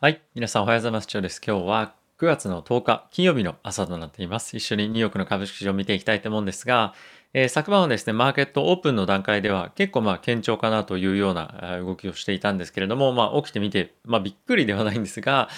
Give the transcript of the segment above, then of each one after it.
はい。皆さんおはようございます。今日です。今日は9月の10日金曜日の朝となっています。一緒にニューヨークの株式市場を見ていきたいと思うんですが、えー、昨晩はですね、マーケットオープンの段階では結構まあ堅調かなというような動きをしていたんですけれども、まあ起きてみて、まあびっくりではないんですが、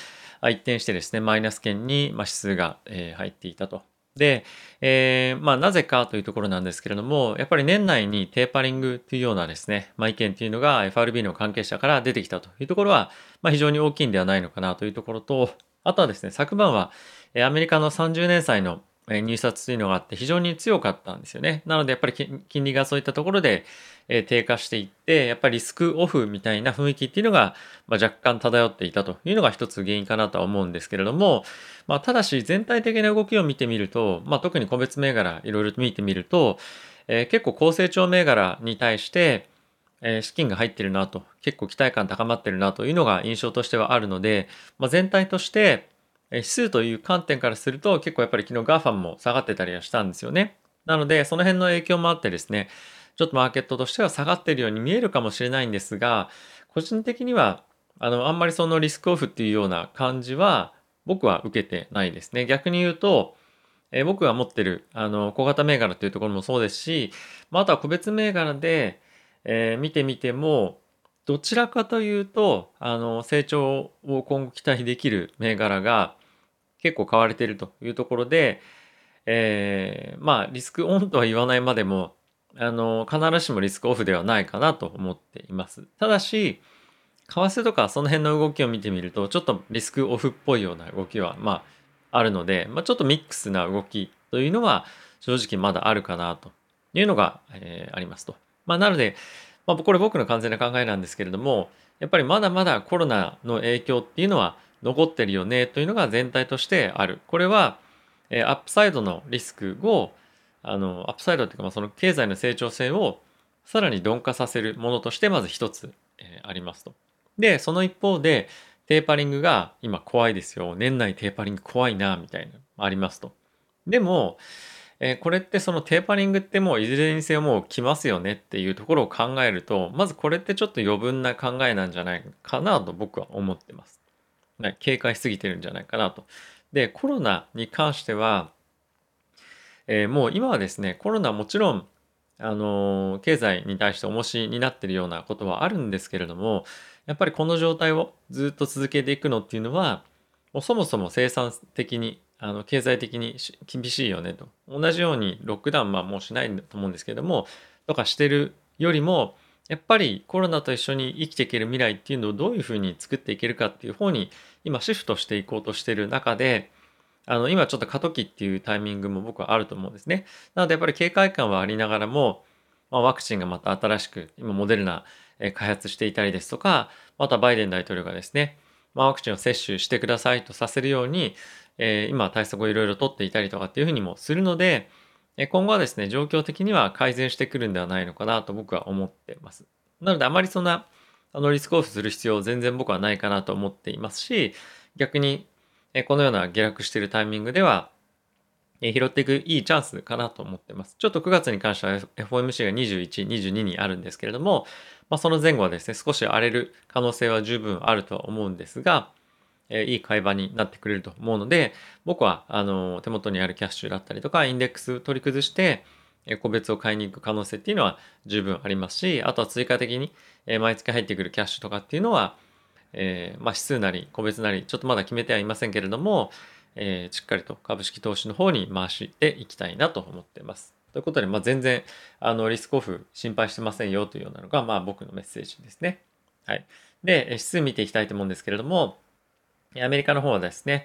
一転してですね、マイナス圏に指数が入っていたとで、えー、まあなぜかというところなんですけれども、やっぱり年内にテーパリングというようなですね、まあ意見というのが FRB の関係者から出てきたというところは、まあ非常に大きいんではないのかなというところと、あとはですね、昨晩はアメリカの30年債の入札というのがあって非常に強かったんですよね。なのでやっぱり金利がそういったところで低下していってやっぱりリスクオフみたいな雰囲気っていうのが若干漂っていたというのが一つ原因かなとは思うんですけれども、まあ、ただし全体的な動きを見てみると、まあ、特に個別銘柄いろいろ見てみると、えー、結構高成長銘柄に対してえ資金が入ってるなと、結構期待感高まってるなというのが印象としてはあるので、まあ、全体として、指数という観点からすると結構やっぱり昨日 GAFAM も下がってたりはしたんですよね。なのでその辺の影響もあってですね、ちょっとマーケットとしては下がってるように見えるかもしれないんですが、個人的にはあのあんまりそのリスクオフっていうような感じは僕は受けてないですね。逆に言うと、え、僕が持ってるあの小型銘柄というところもそうですし、まあ、あとは個別銘柄で、えー、見てみてもどちらかというとあの成長を今後期待できる銘柄が結構買われているというところで、えー、まあリスクオンとは言わないまでもあの必ずしもリスクオフではないかなと思っています。ただし為替とかその辺の動きを見てみるとちょっとリスクオフっぽいような動きはまああるので、まあ、ちょっとミックスな動きというのは正直まだあるかなというのが、えー、ありますと。まあ、なので、まあ、これ僕の完全な考えなんですけれどもやっぱりまだまだコロナの影響っていうのは残ってるよねというのが全体としてある。これは、えアップサイドのリスクを、あの、アップサイドっていうか、まあ、その経済の成長性をさらに鈍化させるものとしてまず一つ、えありますと。で、その一方で、テーパリングが今怖いですよ。年内テーパリング怖いな、みたいな、ありますと。でも、えこれってそのテーパリングってもういずれにせよもう来ますよねっていうところを考えると、まずこれってちょっと余分な考えなんじゃないかなと僕は思ってます。警戒しすぎてるんじゃないかなと。で、コロナに関しては、えー、もう今はですね、コロナもちろん、あのー、経済に対して重しになってるようなことはあるんですけれども、やっぱりこの状態をずっと続けていくのっていうのは、もうそもそも生産的に、あの経済的に厳しいよねと。同じようにロックダウンはもうしないと思うんですけども、とかしてるよりも、やっぱりコロナと一緒に生きていける未来っていうのをどういうふうに作っていけるかっていう方に今シフトしていこうとしてる中で、あの、今ちょっと過渡期っていうタイミングも僕はあると思うんですね。なのでやっぱり警戒感はありながらも、まあ、ワクチンがまた新しく、今モデルナ開発していたりですとか、またバイデン大統領がですね、まあ、ワクチンを接種してくださいとさせるように、えー、今対策をいろいろとっていたりとかっていうふうにもするので、今後はですね、状況的には改善してくるんではないのかなと僕は思ってます。なのであまりそんなあのリスクオフする必要全然僕はないかなと思っていますし、逆にこのような下落しているタイミングでは、拾っていくいいチャンスかなと思ってます。ちょっと9月に関しては FOMC が21、22にあるんですけれども、まあ、その前後はですね、少し荒れる可能性は十分あるとは思うんですが、えいい会話になってくれると思うので、僕はあの手元にあるキャッシュだったりとか、インデックス取り崩して、個別を買いに行く可能性っていうのは十分ありますし、あとは追加的に毎月入ってくるキャッシュとかっていうのは、えー、まあ、指数なり個別なりちょっとまだ決めてはいませんけれども、えー、しっかりと株式投資の方に回していきたいなと思っています。ということで、まあ、全然あのリスクオフ心配してませんよというようなのが、まあ、僕のメッセージですね。はい。で、指数見ていきたいと思うんですけれども、アメリカの方はですね、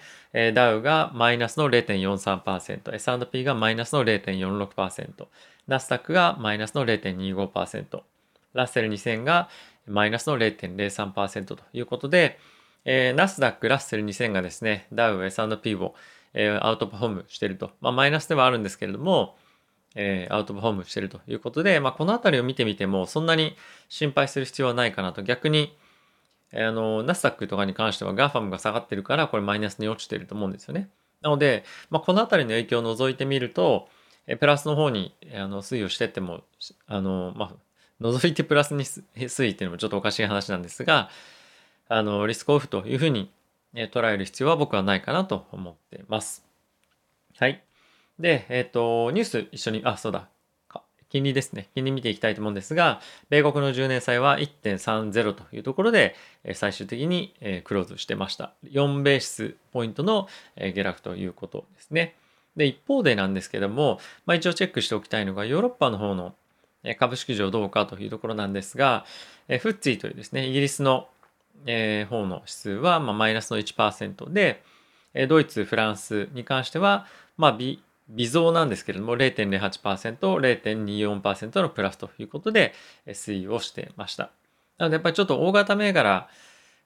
ダウがマイナスの0.43%、S&P がマイナスの0.46%、ナスダックがマイナスの0.25%、ラッセル2000がマイナスの0.03%ということで、えー、ナスダック、ラッセル2000がですね、ダウ、S&P を、えー、アウトパフォームしていると。まあ、マイナスではあるんですけれども、えー、アウトパフォームしているということで、まあ、このあたりを見てみても、そんなに心配する必要はないかなと。逆に、あの、ナスダックとかに関しては GAFAM が下がってるから、これマイナスに落ちてると思うんですよね。なので、まあ、このあたりの影響を除いてみると、えプラスの方にあの推移をしてっても、あの、まあ、除いてプラスに推移っていうのもちょっとおかしい話なんですが、あの、リスクオフというふうに捉える必要は僕はないかなと思ってます。はい。で、えっ、ー、と、ニュース一緒に、あ、そうだ。金利ですね。金利見ていきたいと思うんですが、米国の10年債は1.30というところで、最終的にクローズしてました。4ベースポイントの下落ということですね。で、一方でなんですけども、まあ、一応チェックしておきたいのが、ヨーロッパの方の株式上どうかというところなんですが、フッツィというですね、イギリスの方の指数はまマイナスの1%で、ドイツ、フランスに関しては、まあ、微増なんですけれども、0.08%、0.24%のプラスということで推移をしてました。なので、やっぱりちょっと大型銘柄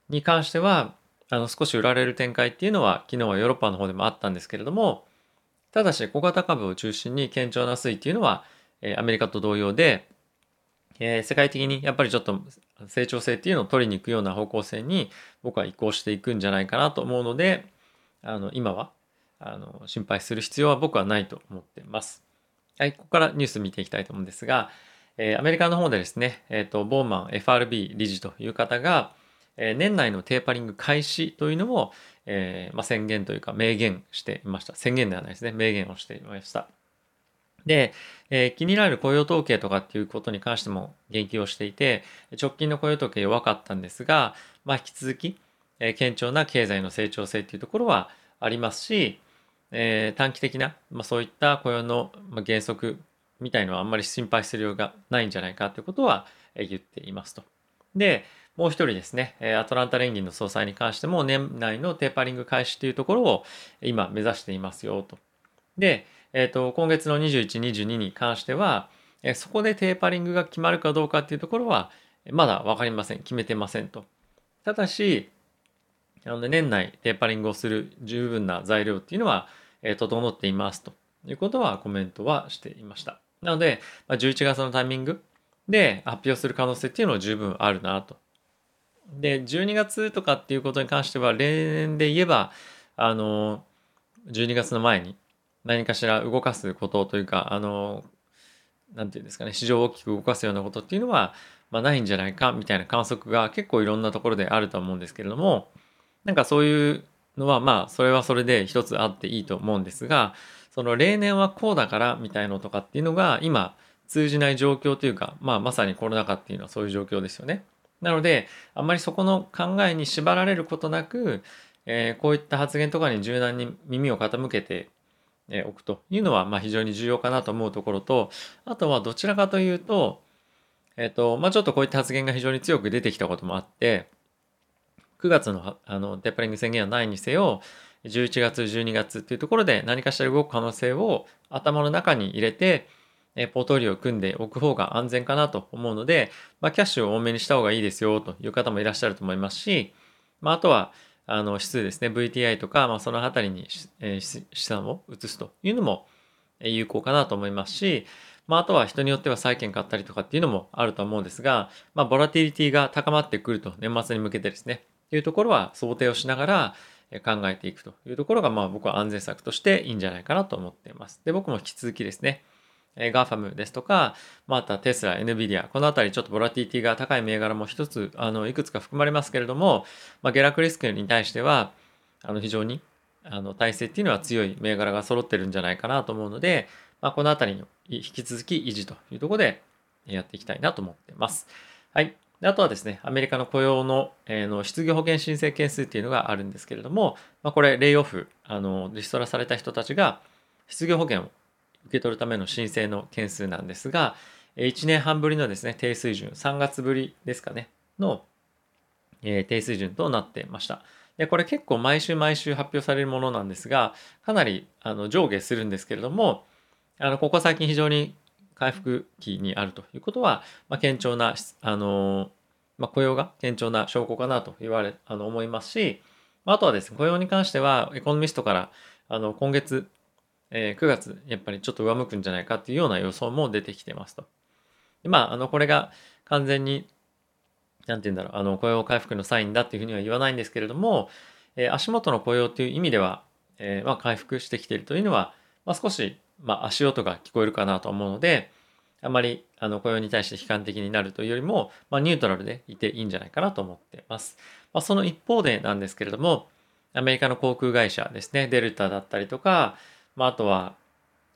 に関しては、あの少し売られる展開っていうのは、昨日はヨーロッパの方でもあったんですけれども、ただし小型株を中心に堅調な推移っていうのは、アメリカと同様で、えー、世界的にやっぱりちょっと成長性っていうのを取りに行くような方向性に僕は移行していくんじゃないかなと思うので、あの今はあの心配する必要は僕はないと思ってます。はい、ここからニュース見ていきたいと思うんですが、えー、アメリカの方でですね、え、ー、と、ボーマン FRB 理事という方が、え、年内のテーパリング開始というのを、えーまあ、宣言というか明言していました。宣言ではないですね。明言をしていました。で、えー、気になる雇用統計とかっていうことに関しても言及をしていて、直近の雇用統計弱かったんですが、まあ、引き続き、えー、堅調な経済の成長性っていうところはありますし、えー、短期的な、まあ、そういった雇用の原則みたいのはあんまり心配するようがないんじゃないかということは言っていますと。で、もう一人ですね、アトランタ連銀の総裁に関しても年内のテーパリング開始というところを今目指していますよと。で、えっ、ー、と、今月の21、22に関しては、そこでテーパリングが決まるかどうかっていうところはまだ分かりません。決めてませんと。ただし、あの年内テーパリングをする十分な材料っていうのは、えー、整っていますということはコメントはしていました。なので、まあ、11月のタイミングで発表する可能性っていうのは十分あるなと。で、12月とかっていうことに関しては、例年で言えば、あの、12月の前に何かしら動かすことというか、あの、なんていうんですかね、市場を大きく動かすようなことっていうのは、まあ、ないんじゃないかみたいな観測が結構いろんなところであると思うんですけれども、なんかそういうのはまあそれはそれで一つあっていいと思うんですがその例年はこうだからみたいのとかっていうのが今通じない状況というか、まあ、まさにコロナ禍っていうのはそういう状況ですよね。なのであんまりそこの考えに縛られることなく、えー、こういった発言とかに柔軟に耳を傾けておくというのはまあ非常に重要かなと思うところとあとはどちらかというと,、えーとまあ、ちょっとこういった発言が非常に強く出てきたこともあって9月のあのテーパリング宣言はないにせよ、11月、12月っていうところで何かしら動く可能性を頭の中に入れて、えポートフォリオを組んでおく方が安全かなと思うので、まあ、キャッシュを多めにした方がいいですよという方もいらっしゃると思いますし、まあ、あとは、あの指数ですね、VTI とか、まあ、そのあたりに、えー、資産を移すというのも有効かなと思いますし、まあ、あとは人によっては債券買ったりとかっていうのもあると思うんですが、まあ、ボラティリティが高まってくると年末に向けてですね、いうところは想定をしながら考えていくというところが、まあ僕は安全策としていいんじゃないかなと思っています。で、僕も引き続きですね、 GAFAM ですとか、またテスラ、NVIDIA、このあたりちょっとボラティリティが高い銘柄も一つ、あの、いくつか含まれますけれども、まあ、下落リスクに対しては、あの、非常に、あの、耐性っていうのは強い銘柄が揃ってるんじゃないかなと思うので、まあ、このあたりの引き続き維持というところでやっていきたいなと思っています。はい。であとはですね、アメリカの雇用の,、えー、の失業保険申請件数っていうのがあるんですけれども、まあ、これ、レイオフ、あの、リストラされた人たちが失業保険を受け取るための申請の件数なんですが、1年半ぶりのですね、低水準、3月ぶりですかね、の、えー、低水準となってました。で、これ結構毎週毎週発表されるものなんですが、かなりあの上下するんですけれども、あの、ここ最近非常に回復期にあるということは、まあ、堅調な、あのまあ、雇用が堅調な証拠かなと言われ、あの、思いますし、あとはですね、雇用に関しては、エコノミストから、あの、今月、えー、9月、やっぱりちょっと上向くんじゃないかっていうような予想も出てきてますと。でまあ、あの、これが完全に、なんて言うんだろう、あの、雇用回復のサインだっていうふうには言わないんですけれども、えー、足元の雇用っていう意味では、えー、まあ、回復してきているというのは、まあ、少しまあ、足音が聞こえるかなと思うので、あまりあの雇用に対して悲観的になるというよりも、まあ、ニュートラルでいていいんじゃないかなと思っています。まあ、その一方でなんですけれども、アメリカの航空会社ですね、デルタだったりとか、まあ、あとは、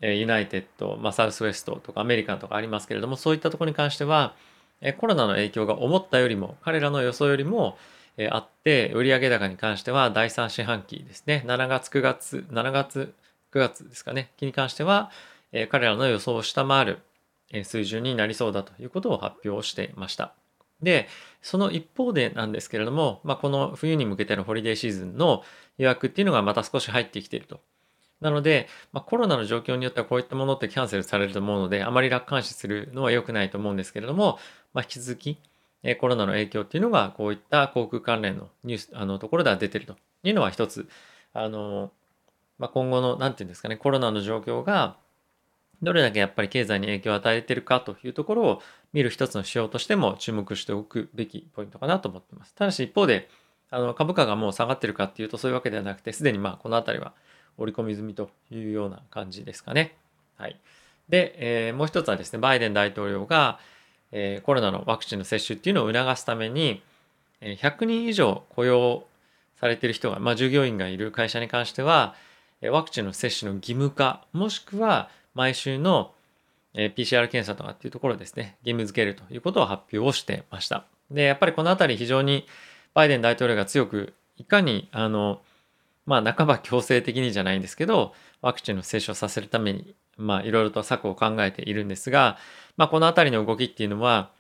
えユナイテッド、まあ、サウスウェストとかアメリカンとかありますけれども、そういったところに関しては、えコロナの影響が思ったよりも、彼らの予想よりも、えあって、売上高に関しては第3四半期ですね、7月、9月、7月、9月ですかね、期に関しては、え彼らの予想を下回る水準になりそうだということを発表していました。で、その一方でなんですけれども、まあ、この冬に向けてのホリデーシーズンの予約っていうのがまた少し入ってきていると。なので、まあ、コロナの状況によってはこういったものってキャンセルされると思うので、あまり楽観視するのは良くないと思うんですけれども、まあ、引き続き、えコロナの影響っていうのがこういった航空関連のニュース、あのところでは出てるというのは一つ、あの、まあ、今後の、なんていうんですかね、コロナの状況がどれだけやっぱり経済に影響を与えているかというところを見る一つの指標としても注目しておくべきポイントかなと思っています。ただし一方で、あの株価がもう下がってるかっていうとそういうわけではなくて、すでにまあこの辺りは織り込み済みというような感じですかね。はい。で、えー、もう一つはですね、バイデン大統領が、えー、コロナのワクチンの接種っていうのを促すために、100人以上雇用されている人が、まあ、従業員がいる会社に関しては、ワクチンの接種の義務化、もしくは毎週の PCR 検査とかっていうところですね、義務付けるということを発表をしてました。で、やっぱりこのあたり非常にバイデン大統領が強く、いかに、あの、まあ、半ば強制的にじゃないんですけど、ワクチンの接種をさせるために、まあ、いろいろと策を考えているんですが、まあ、このあたりの動きっていうのは、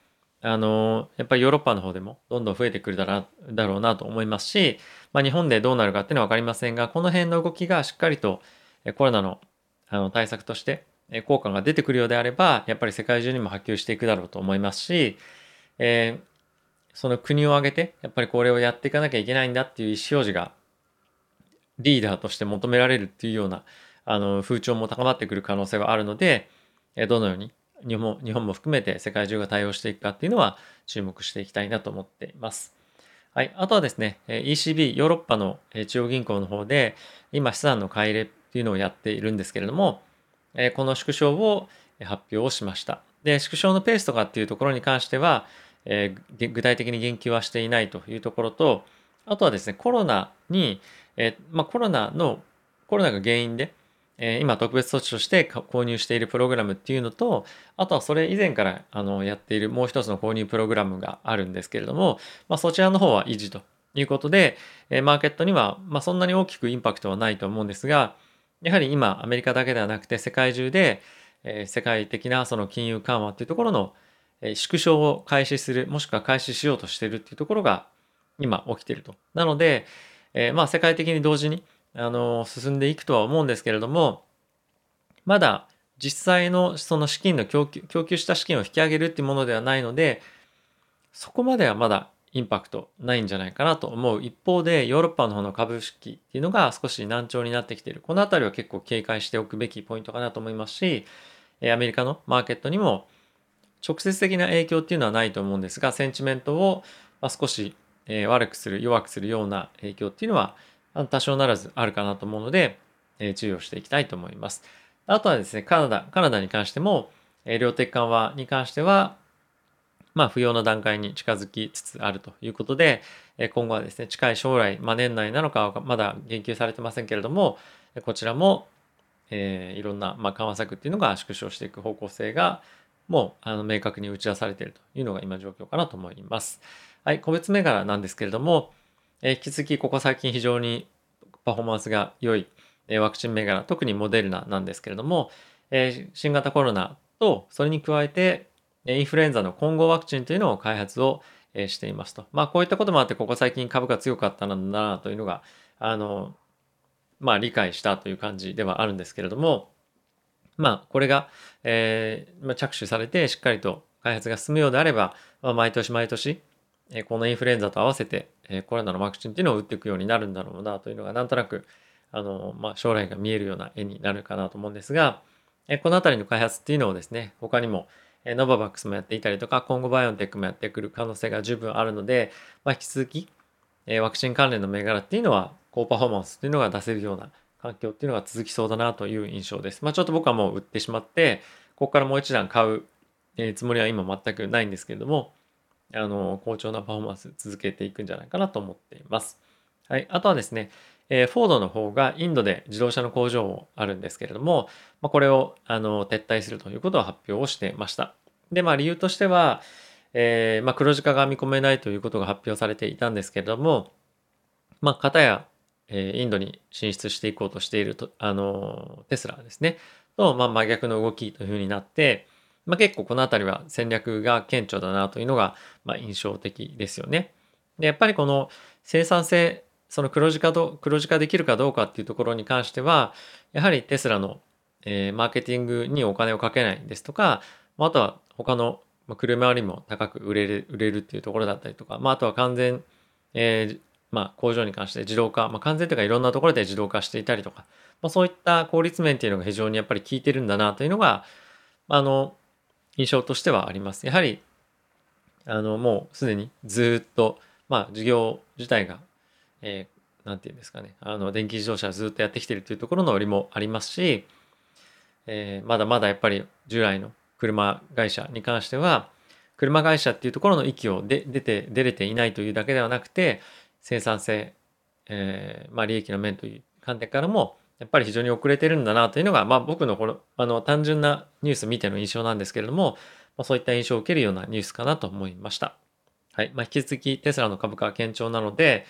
あの、やっぱりヨーロッパの方でもどんどん増えてくるだろうなと思いますし、まあ、日本でどうなるかっていうのは分かりませんが、この辺の動きがしっかりとコロナのあの対策として効果が出てくるようであれば、やっぱり世界中にも波及していくだろうと思いますし、えー、その国を挙げて、やっぱりこれをやっていかなきゃいけないんだっていう意思表示が、リーダーとして求められるっていうような、あの、風潮も高まってくる可能性はあるので、どのように日本日本も含めて世界中が対応していくかっていうのは注目していきたいなと思っています。はい。あとはですね、ECB、ヨーロッパの中央銀行の方で、今資産の買い入れっていうのをやっているんですけれども、この縮小を発表をしました。で、縮小のペースとかっていうところに関しては、え、具体的に言及はしていないというところと、あとはですね、コロナに、え、まあ、コロナの、コロナが原因で、えー、今特別措置として購入しているプログラムっていうのと、あとはそれ以前からあのやっているもう一つの購入プログラムがあるんですけれども、まあ、そちらの方は維持ということで、えマーケットには、まあ、そんなに大きくインパクトはないと思うんですが、やはり今アメリカだけではなくて世界中で、え世界的なその金融緩和っていうところの、縮小を開始するもしくは開始しようとしてるっていうところが今起きてると。なので、え、まあ世界的に同時にあの進んでいくとは思うんですけれどもまだ実際のその資金の供給供給した資金を引き上げるっていうものではないのでそこまではまだインパクトないんじゃないかなと思う。一方でヨーロッパの方の株式っていうのが少し難聴になってきている。この辺りは結構警戒しておくべきポイントかなと思いますしアメリカのマーケットにも直接的な影響っていうのはないと思うんですがセンチメントを少し悪くする弱くするような影響っていうのは多少ならずあるかなと思うのでえ注意をしていきたいと思います。あとはですねカナダカナダに関してもえ量的緩和に関してはまあ、不要な段階に近づきつつあるということで、今後はですね、近い将来、まあ、年内なのかはまだ言及されてませんけれども、こちらも、えー、いろんな、まあ、緩和策っていうのが縮小していく方向性が、もうあの明確に打ち出されているというのが今状況かなと思います。はい、個別銘柄なんですけれども、え、引き続きここ最近非常にパフォーマンスが良い、え、ワクチン銘柄、特にモデルナなんですけれども、え、新型コロナとそれに加えてインフルエンザの混合ワクチンというのを開発をしていますと。まあこういったこともあってここ最近株価強かったんだなというのがあのまあ理解したという感じではあるんですけれどもまあこれが、えー、着手されてしっかりと開発が進むようであれば、まあ、毎年毎年このインフルエンザと合わせてコロナのワクチンっていうのを打っていくようになるんだろうなというのがなんとなくあの、まあ、将来が見えるような絵になるかなと思うんですがこの辺りの開発っていうのをですね他にもノババックスもやっていたりとか、今後バイオンテックもやってくる可能性が十分あるので、まあ、引き続き、ワクチン関連の銘柄っていうのは、高パフォーマンスっていうのが出せるような環境っていうのが続きそうだなという印象です。まあ、ちょっと僕はもう売ってしまって、ここからもう一段買う、つもりは今全くないんですけれども、あの、好調なパフォーマンス続けていくんじゃないかなと思っています。はい。あとはですね、えー、フォードの方がインドで自動車の工場もあるんですけれども、まあ、これをあの撤退するということを発表をしてました。で、まあ理由としては、えー、まあ黒字化が見込めないということが発表されていたんですけれども、まあ、片や、えー、インドに進出していこうとしていると、あの、テスラですね、と、まあ、真逆の動きというふうになって、まあ、結構このあたりは戦略が顕著だなというのが、まあ、印象的ですよね。で、やっぱりこの生産性、その黒字化ど、黒字化できるかどうかっていうところに関しては、やはりテスラの、えー、マーケティングにお金をかけないですとか、あとは他の車よりも高く売れる、売れるっていうところだったりとか、まあ、あとは完全、えー、まあ、工場に関して自動化、まあ、完全というかいろんなところで自動化していたりとか、まあ、そういった効率面っていうのが非常にやっぱり効いてるんだなというのが、あの、印象としてはあります。やはり、あの、もうすでにずっと、まあ、事業自体が、えー、なんていうんですかね、あの、電気自動車ずっとやってきてるというところの売りもありますし、えー、まだまだやっぱり従来の車会社に関しては、車会社っていうところの域をで出て、出れていないというだけではなくて、生産性、えー、まあ、利益の面という観点からも、やっぱり非常に遅れてるんだなというのが、まあ、僕のこのあの単純なニュース見ての印象なんですけれども、ま、そういった印象を受けるようなニュースかなと思いました。はい。まあ、引き続きテスラの株価は堅調なので、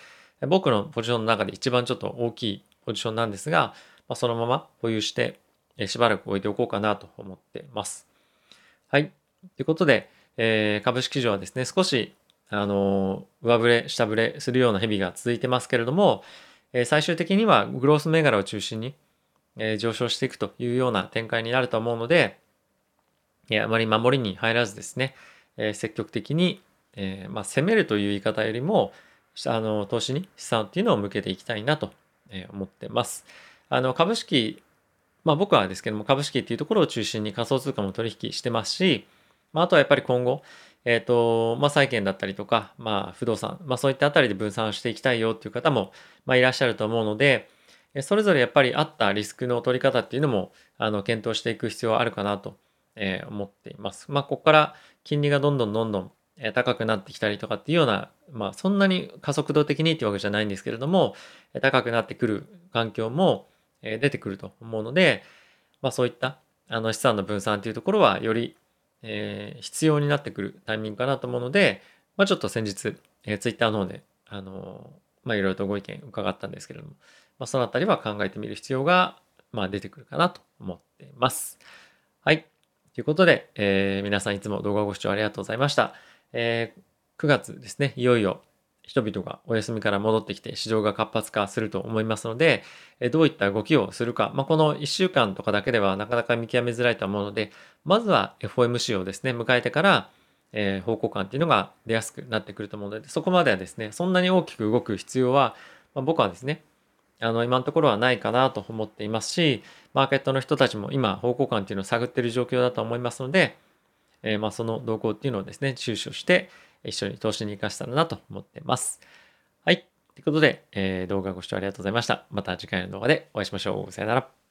僕のポジションの中で一番ちょっと大きいポジションなんですが、まあ、そのまま保有して、しばらく置いておこうかなと思ってます。はい。ということで、えー、株式市場はですね、少し、あのー、上振れ、下振れするような日々が続いてますけれども、え、最終的にはグロース銘柄を中心に、え、上昇していくというような展開になると思うので、え、あまり守りに入らずですね、え、積極的に、え、ま、攻めるという言い方よりも、あの、投資に資産っていうのを向けていきたいなと思ってます。あの、株式まあ僕はですけども株式っていうところを中心に仮想通貨も取引してますし、まあとはやっぱり今後、えっ、ー、と、まあ債券だったりとか、まあ不動産、まあそういったあたりで分散していきたいよっていう方も、まあいらっしゃると思うので、それぞれやっぱりあったリスクの取り方っていうのも、あの、検討していく必要はあるかなと、えー、思っています。まあここから金利がどんどんどんどん高くなってきたりとかっていうような、まあそんなに加速度的にっていうわけじゃないんですけれども、高くなってくる環境も、え出てくると思うので、まあ、そういったあの資産の分散というところはより、えー、必要になってくるタイミングかなと思うので、まあ、ちょっと先日、えー、ツイッターの方で、あのまあ、いろいろとご意見伺ったんですけれども、まあ、そのあたりは考えてみる必要が、まあ、出てくるかなと思っています。はい。ということで、えー、皆さんいつも動画をご視聴ありがとうございました。えー、9月ですね、いよいよ人々がお休みから戻ってきて市場が活発化すると思いますので、どういった動きをするか、まあ、この1週間とかだけではなかなか見極めづらいと思うので、まずは FOMC をですね、迎えてから、え、方向感っていうのが出やすくなってくると思うので、そこまではですね、そんなに大きく動く必要は、まあ、僕はですね、あの、今のところはないかなと思っていますし、マーケットの人たちも今、方向感っていうのを探っている状況だと思いますので、えー、まあその動向っていうのをですね、注視をして、一緒に投資に活かしたらなと思ってます。はい。ということで、えー、動画ご視聴ありがとうございました。また次回の動画でお会いしましょう。さよなら。